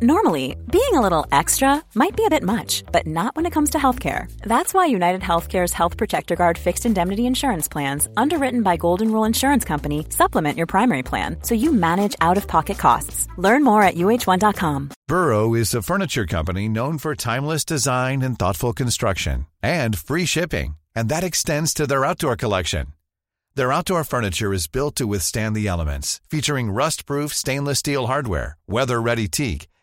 Normally, being a little extra might be a bit much, but not when it comes to healthcare. That's why United Healthcare's Health Protector Guard fixed indemnity insurance plans, underwritten by Golden Rule Insurance Company, supplement your primary plan so you manage out of pocket costs. Learn more at uh1.com. Burrow is a furniture company known for timeless design and thoughtful construction, and free shipping, and that extends to their outdoor collection. Their outdoor furniture is built to withstand the elements, featuring rust proof stainless steel hardware, weather ready teak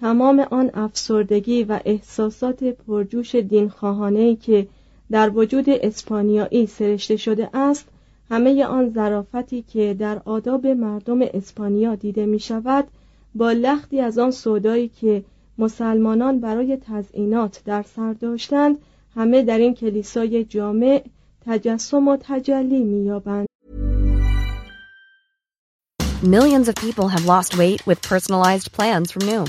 تمام آن افسردگی و احساسات پرجوش دینخواهانه‌ای که در وجود اسپانیایی سرشته شده است همه آن ظرافتی که در آداب مردم اسپانیا دیده می شود با لختی از آن سودایی که مسلمانان برای تزئینات در سر داشتند همه در این کلیسای جامع تجسم و تجلی می‌یابند. Millions of people have lost weight with personalized plans from Noom,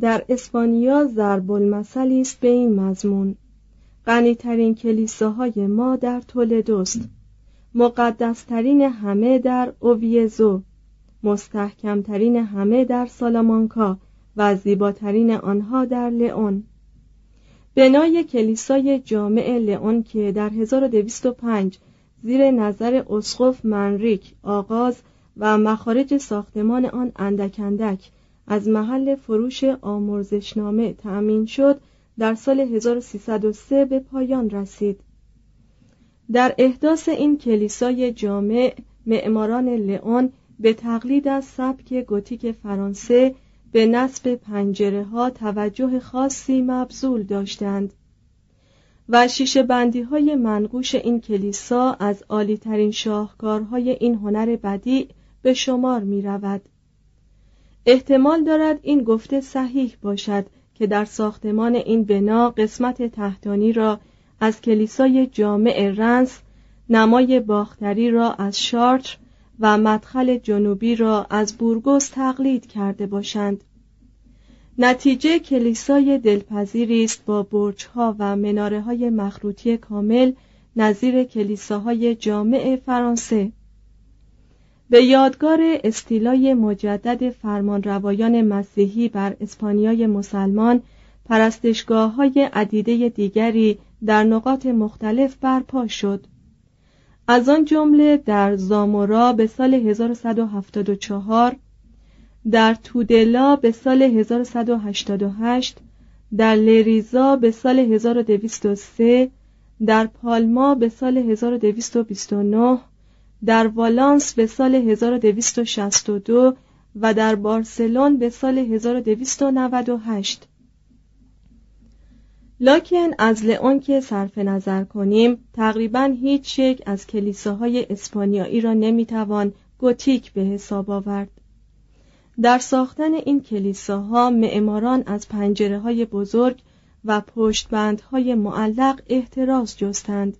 در اسپانیا ضرب المثلی است به این مضمون. غنیترین کلیساهای ما در تولدوست. مقدسترین همه در اوویزو مستحکمترین همه در سالامانکا و زیباترین آنها در لئون. بنای کلیسای جامع لئون که در 1205 زیر نظر اسقف منریک آغاز و مخارج ساختمان آن اندک اندک از محل فروش آمرزشنامه تأمین شد در سال 1303 به پایان رسید در احداث این کلیسای جامع معماران لئون به تقلید از سبک گوتیک فرانسه به نصب پنجره ها توجه خاصی مبذول داشتند و شیشه بندی های منقوش این کلیسا از عالی ترین شاهکارهای این هنر بدیع به شمار می رود. احتمال دارد این گفته صحیح باشد که در ساختمان این بنا قسمت تحتانی را از کلیسای جامع رنس نمای باختری را از شارتر و مدخل جنوبی را از بورگوس تقلید کرده باشند. نتیجه کلیسای دلپذیری است با برجها و مناره های مخروطی کامل نظیر کلیساهای جامع فرانسه. به یادگار استیلای مجدد فرمانروایان مسیحی بر اسپانیای مسلمان پرستشگاه های عدیده دیگری در نقاط مختلف برپا شد. از آن جمله در زامورا به سال 1174 در تودلا به سال 1188 در لریزا به سال 1203 در پالما به سال 1229 در والانس به سال 1262 و در بارسلون به سال 1298 لاکن از لئون که صرف نظر کنیم تقریبا هیچ شک از کلیساهای اسپانیایی را نمی‌توان گوتیک به حساب آورد. در ساختن این کلیساها معماران از پنجره های بزرگ و پشتبندهای معلق احتراز جستند.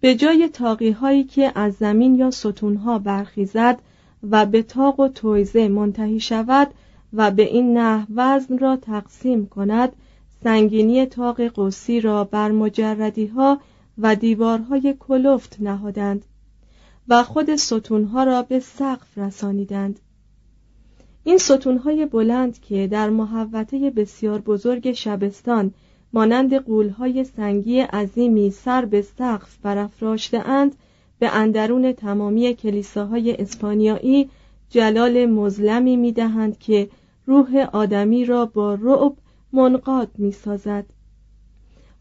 به جای تاقی هایی که از زمین یا ستونها برخیزد و به تاق و تویزه منتهی شود و به این نحو وزن را تقسیم کند سنگینی تاق قوسی را بر مجردی ها و دیوارهای کلفت نهادند و خود ستونها را به سقف رسانیدند. این ستونهای بلند که در محوطه بسیار بزرگ شبستان مانند قولهای سنگی عظیمی سر به سقف برافراشته اند به اندرون تمامی کلیساهای اسپانیایی جلال مظلمی می‌دهند که روح آدمی را با رعب منقاد می سازد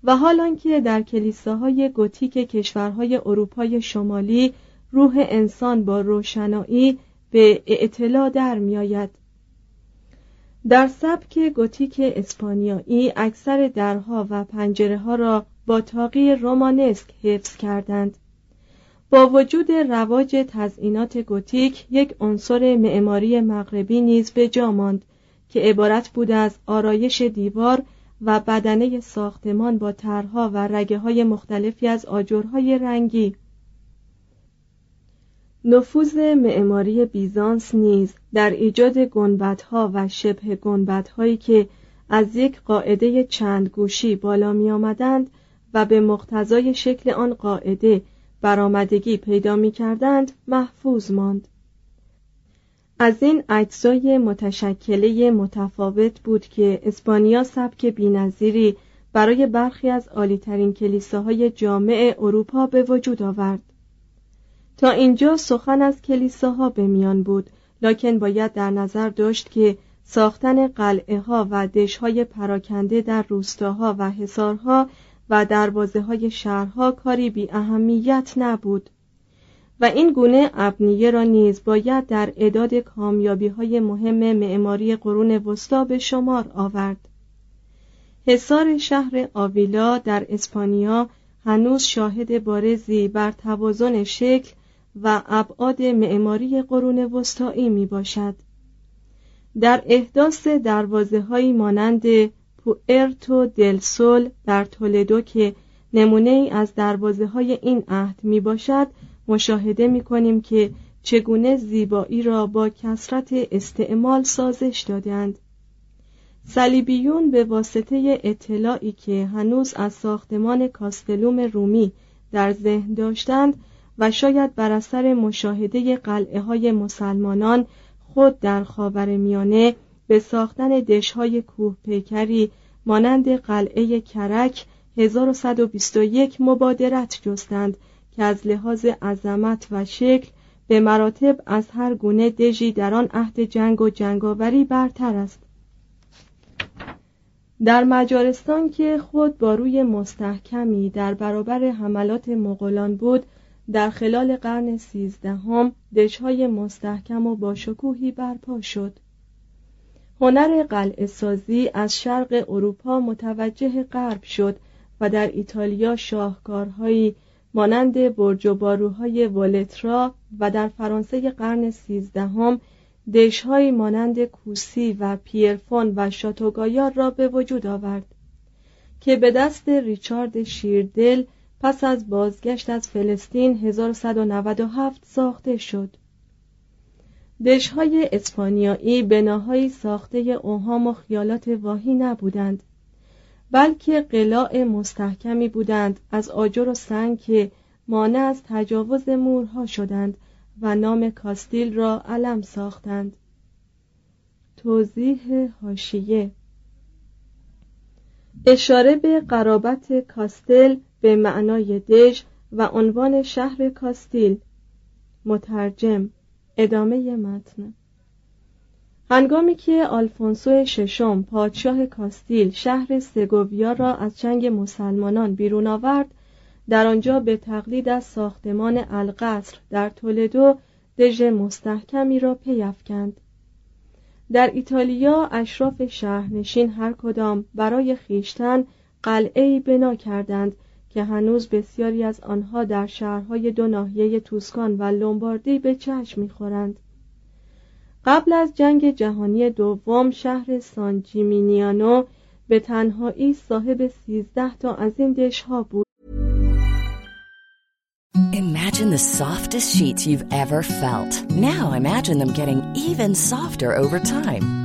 و حال که در کلیساهای گوتیک کشورهای اروپای شمالی روح انسان با روشنایی به اعتلا در می آید. در سبک گوتیک اسپانیایی اکثر درها و پنجره ها را با تاقی رومانسک حفظ کردند. با وجود رواج تزئینات گوتیک یک عنصر معماری مغربی نیز به جا ماند که عبارت بود از آرایش دیوار و بدنه ساختمان با طرها و رگه های مختلفی از آجرهای رنگی. نفوذ معماری بیزانس نیز در ایجاد گنبدها و شبه گنبدهایی که از یک قاعده چند گوشی بالا می آمدند و به مقتضای شکل آن قاعده برآمدگی پیدا می کردند محفوظ ماند. از این اجزای متشکله متفاوت بود که اسپانیا سبک بینظیری برای برخی از عالیترین کلیساهای جامع اروپا به وجود آورد. تا اینجا سخن از کلیساها به میان بود لکن باید در نظر داشت که ساختن قلعه ها و دش های پراکنده در روستاها و حصارها و دروازه های شهرها کاری بی اهمیت نبود. و این گونه ابنیه را نیز باید در اعداد کامیابی های مهم معماری قرون وسطا به شمار آورد. حصار شهر آویلا در اسپانیا هنوز شاهد بارزی بر توازن شکل و ابعاد معماری قرون وسطایی می باشد. در احداث دروازه هایی مانند پوئرتو دل سول در تولدو که نمونه ای از دروازه های این عهد می باشد مشاهده می کنیم که چگونه زیبایی را با کسرت استعمال سازش دادند صلیبیون به واسطه اطلاعی که هنوز از ساختمان کاستلوم رومی در ذهن داشتند و شاید بر اثر مشاهده قلعه های مسلمانان خود در خاور میانه به ساختن دشهای کوه پیکری مانند قلعه کرک 1121 مبادرت جستند که از لحاظ عظمت و شکل به مراتب از هر گونه دژی در آن عهد جنگ و جنگاوری برتر است. در مجارستان که خود با روی مستحکمی در برابر حملات مغولان بود در خلال قرن سیزدهم دشهای مستحکم و باشکوهی برپا شد. هنر قلعه سازی از شرق اروپا متوجه غرب شد و در ایتالیا شاهکارهایی مانند برج و باروهای والترا و در فرانسه قرن سیزدهم دشهایی مانند کوسی و پیرفون و شاتوگایار را به وجود آورد که به دست ریچارد شیردل پس از بازگشت از فلسطین 1197 ساخته شد. دشهای اسپانیایی بناهایی ساخته اوهام و خیالات واهی نبودند بلکه قلاع مستحکمی بودند از آجر و سنگ که مانع از تجاوز مورها شدند و نام کاستیل را علم ساختند. توضیح هاشیه اشاره به قرابت کاستل به معنای دژ و عنوان شهر کاستیل. مترجم ادامه متن. هنگامی که آلفونسو ششم پادشاه کاستیل شهر سگوویا را از چنگ مسلمانان بیرون آورد در آنجا به تقلید از ساختمان القصر در تولدو دژ مستحکمی را پیافکند در ایتالیا اشراف شهرنشین هر کدام برای خیشتن قلعه بنا کردند که هنوز بسیاری از آنها در شهرهای دو ناحیه توسکان و لومباردی به چشم می‌خورند قبل از جنگ جهانی دوم شهر سان جیمینیانو به تنهایی صاحب سیزده تا از این دشها بود Imagine the softest sheets you've ever felt. Now imagine them getting even softer over time.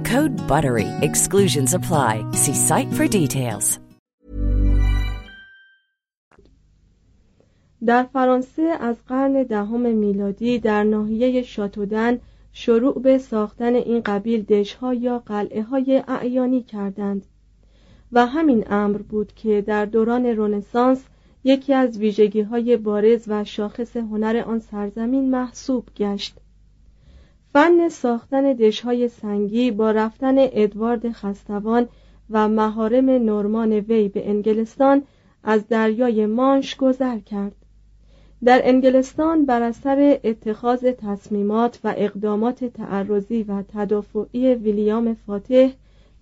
Code BUTTERY. Exclusions apply. See site for details. در فرانسه از قرن دهم میلادی در ناحیه شاتودن شروع به ساختن این قبیل دشها یا قلعه های اعیانی کردند و همین امر بود که در دوران رونسانس یکی از ویژگی های بارز و شاخص هنر آن سرزمین محسوب گشت فن ساختن دشهای سنگی با رفتن ادوارد خستوان و مهارم نورمان وی به انگلستان از دریای مانش گذر کرد. در انگلستان بر اثر اتخاذ تصمیمات و اقدامات تعرضی و تدافعی ویلیام فاتح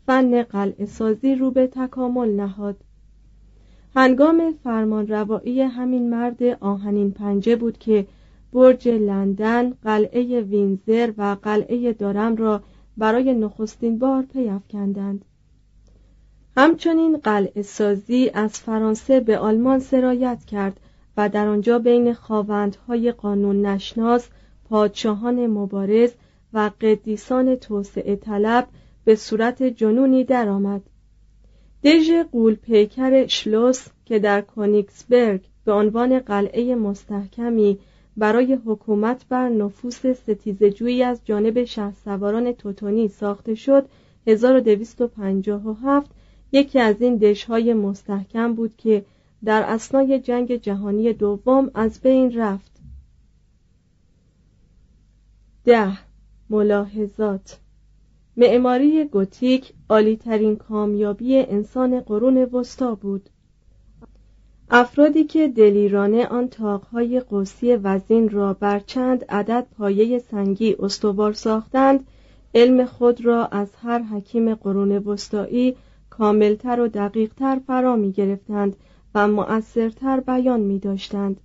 فن قلعه سازی رو به تکامل نهاد. هنگام فرمانروایی همین مرد آهنین پنجه بود که برج لندن، قلعه وینزر و قلعه دارم را برای نخستین بار پیافکندند. همچنین قلعه سازی از فرانسه به آلمان سرایت کرد و در آنجا بین خواوندهای قانون نشناس، پادشاهان مبارز و قدیسان توسعه طلب به صورت جنونی درآمد. دژ قول پیکر شلوس که در کونیکسبرگ به عنوان قلعه مستحکمی برای حکومت بر نفوس ستیزجویی از جانب شهسواران توتونی ساخته شد. 1257 یکی از این دشهای مستحکم بود که در اسنای جنگ جهانی دوم از بین رفت. ده. ملاحظات. معماری گوتیک عالیترین کامیابی انسان قرون وسطا بود. افرادی که دلیرانه آن تاقهای قوسی وزین را بر چند عدد پایه سنگی استوار ساختند علم خود را از هر حکیم قرون وسطایی کاملتر و دقیقتر فرا می گرفتند و مؤثرتر بیان می داشتند.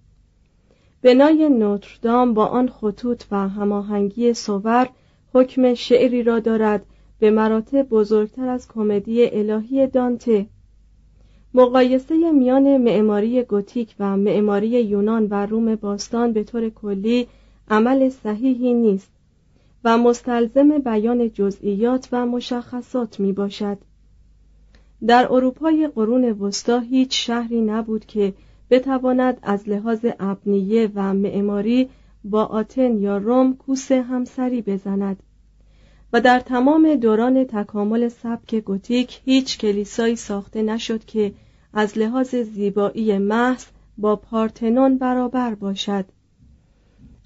بنای نوتردام با آن خطوط و هماهنگی صور حکم شعری را دارد به مراتب بزرگتر از کمدی الهی دانته مقایسه میان معماری گوتیک و معماری یونان و روم باستان به طور کلی عمل صحیحی نیست و مستلزم بیان جزئیات و مشخصات می باشد. در اروپای قرون وسطا هیچ شهری نبود که بتواند از لحاظ ابنیه و معماری با آتن یا روم کوس همسری بزند و در تمام دوران تکامل سبک گوتیک هیچ کلیسایی ساخته نشد که از لحاظ زیبایی محض با پارتنون برابر باشد.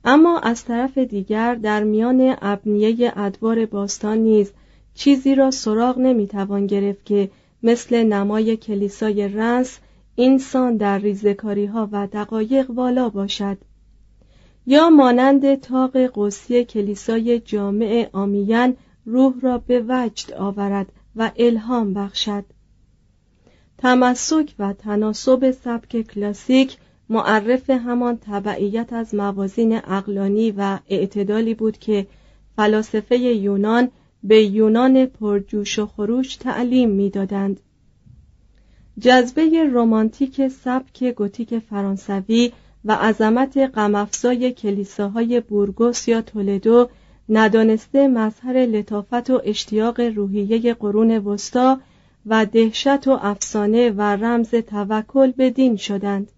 اما از طرف دیگر در میان ابنیه ادوار باستان نیز چیزی را سراغ نمی‌توان گرفت که مثل نمای کلیسای رنس اینسان در ریزکاری ها و دقایق والا باشد. یا مانند تاق قوسی کلیسای جامع آمیان روح را به وجد آورد و الهام بخشد. تمسک و تناسب سبک کلاسیک معرف همان تبعیت از موازین اقلانی و اعتدالی بود که فلاسفه یونان به یونان پرجوش و خروش تعلیم می‌دادند. جذبه رمانتیک سبک گوتیک فرانسوی و عظمت غمافزای کلیساهای بورگوس یا تولدو ندانسته مظهر لطافت و اشتیاق روحیه قرون وسطا و دهشت و افسانه و رمز توکل به دین شدند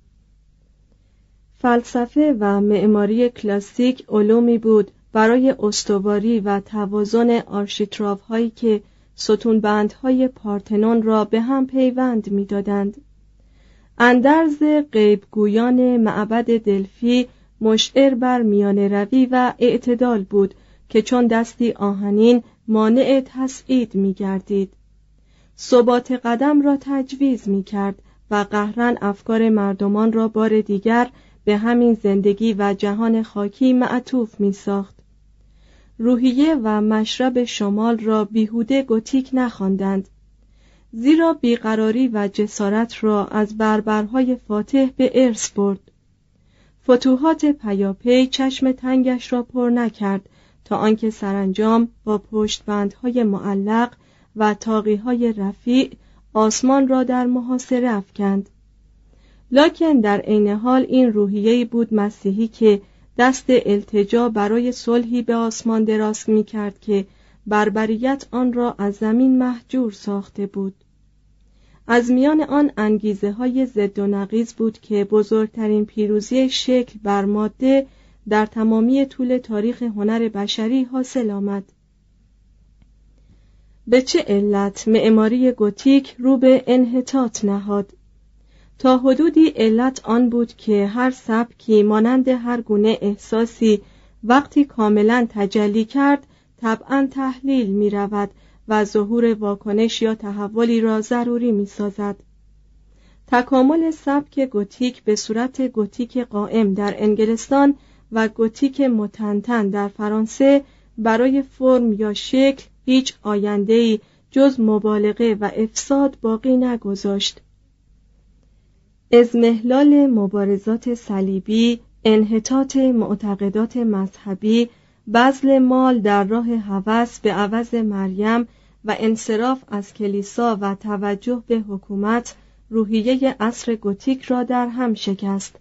فلسفه و معماری کلاسیک علومی بود برای استواری و توازن آرشیتراو هایی که ستونبندهای پارتنون را به هم پیوند می‌دادند. اندرز غیبگویان معبد دلفی مشعر بر میان روی و اعتدال بود که چون دستی آهنین مانع تسعید می گردید. ثبات قدم را تجویز می کرد و قهرن افکار مردمان را بار دیگر به همین زندگی و جهان خاکی معطوف می ساخت. روحیه و مشرب شمال را بیهوده گوتیک نخواندند زیرا بیقراری و جسارت را از بربرهای فاتح به ارث برد فتوحات پیاپی چشم تنگش را پر نکرد تا آنکه سرانجام با پشتبندهای معلق و تاقیهای رفیع آسمان را در محاصره افکند. لکن در عین حال این روحیه بود مسیحی که دست التجا برای صلحی به آسمان دراز می کرد که بربریت آن را از زمین محجور ساخته بود. از میان آن انگیزه های ضد و نقیز بود که بزرگترین پیروزی شکل بر ماده در تمامی طول تاریخ هنر بشری حاصل آمد. به چه علت معماری گوتیک رو به انحطاط نهاد تا حدودی علت آن بود که هر سبکی مانند هر گونه احساسی وقتی کاملا تجلی کرد طبعا تحلیل می رود و ظهور واکنش یا تحولی را ضروری می سازد. تکامل سبک گوتیک به صورت گوتیک قائم در انگلستان و گوتیک متنتن در فرانسه برای فرم یا شکل هیچ آینده‌ای جز مبالغه و افساد باقی نگذاشت. ازمهلال مبارزات صلیبی انحطاط معتقدات مذهبی بذل مال در راه هوس به عوض مریم و انصراف از کلیسا و توجه به حکومت روحیه اصر گوتیک را در هم شکست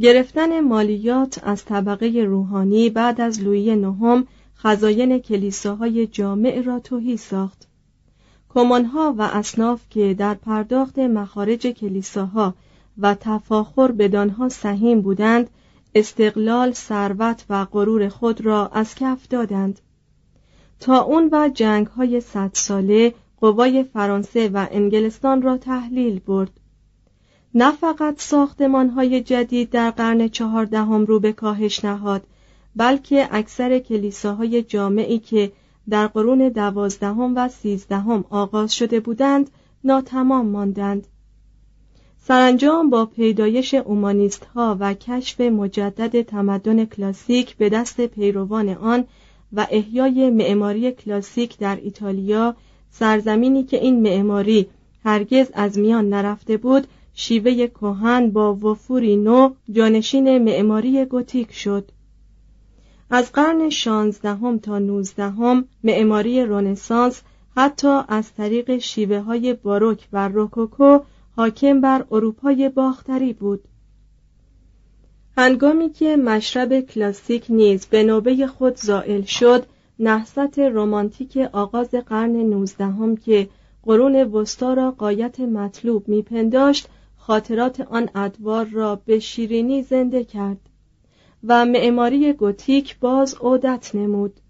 گرفتن مالیات از طبقه روحانی بعد از لویی نهم خزاین کلیساهای جامع را توهی ساخت. کمانها و اصناف که در پرداخت مخارج کلیساها و تفاخر بدانها سهیم بودند استقلال ثروت و غرور خود را از کف دادند. تا اون و جنگ های صد ساله قوای فرانسه و انگلستان را تحلیل برد. نه فقط ساختمان های جدید در قرن چهاردهم رو به کاهش نهاد بلکه اکثر کلیساهای جامعی که در قرون دوازدهم و سیزدهم آغاز شده بودند ناتمام ماندند. سرانجام با پیدایش اومانیست ها و کشف مجدد تمدن کلاسیک به دست پیروان آن و احیای معماری کلاسیک در ایتالیا سرزمینی که این معماری هرگز از میان نرفته بود شیوه کهن با وفوری نو جانشین معماری گوتیک شد. از قرن شانزدهم تا نوزدهم معماری رونسانس حتی از طریق شیوه های باروک و روکوکو حاکم بر اروپای باختری بود. هنگامی که مشرب کلاسیک نیز به نوبه خود زائل شد نهضت رمانتیک آغاز قرن نوزدهم که قرون وسطا را قایت مطلوب میپنداشت خاطرات آن ادوار را به شیرینی زنده کرد. و معماری گوتیک باز عودت نمود.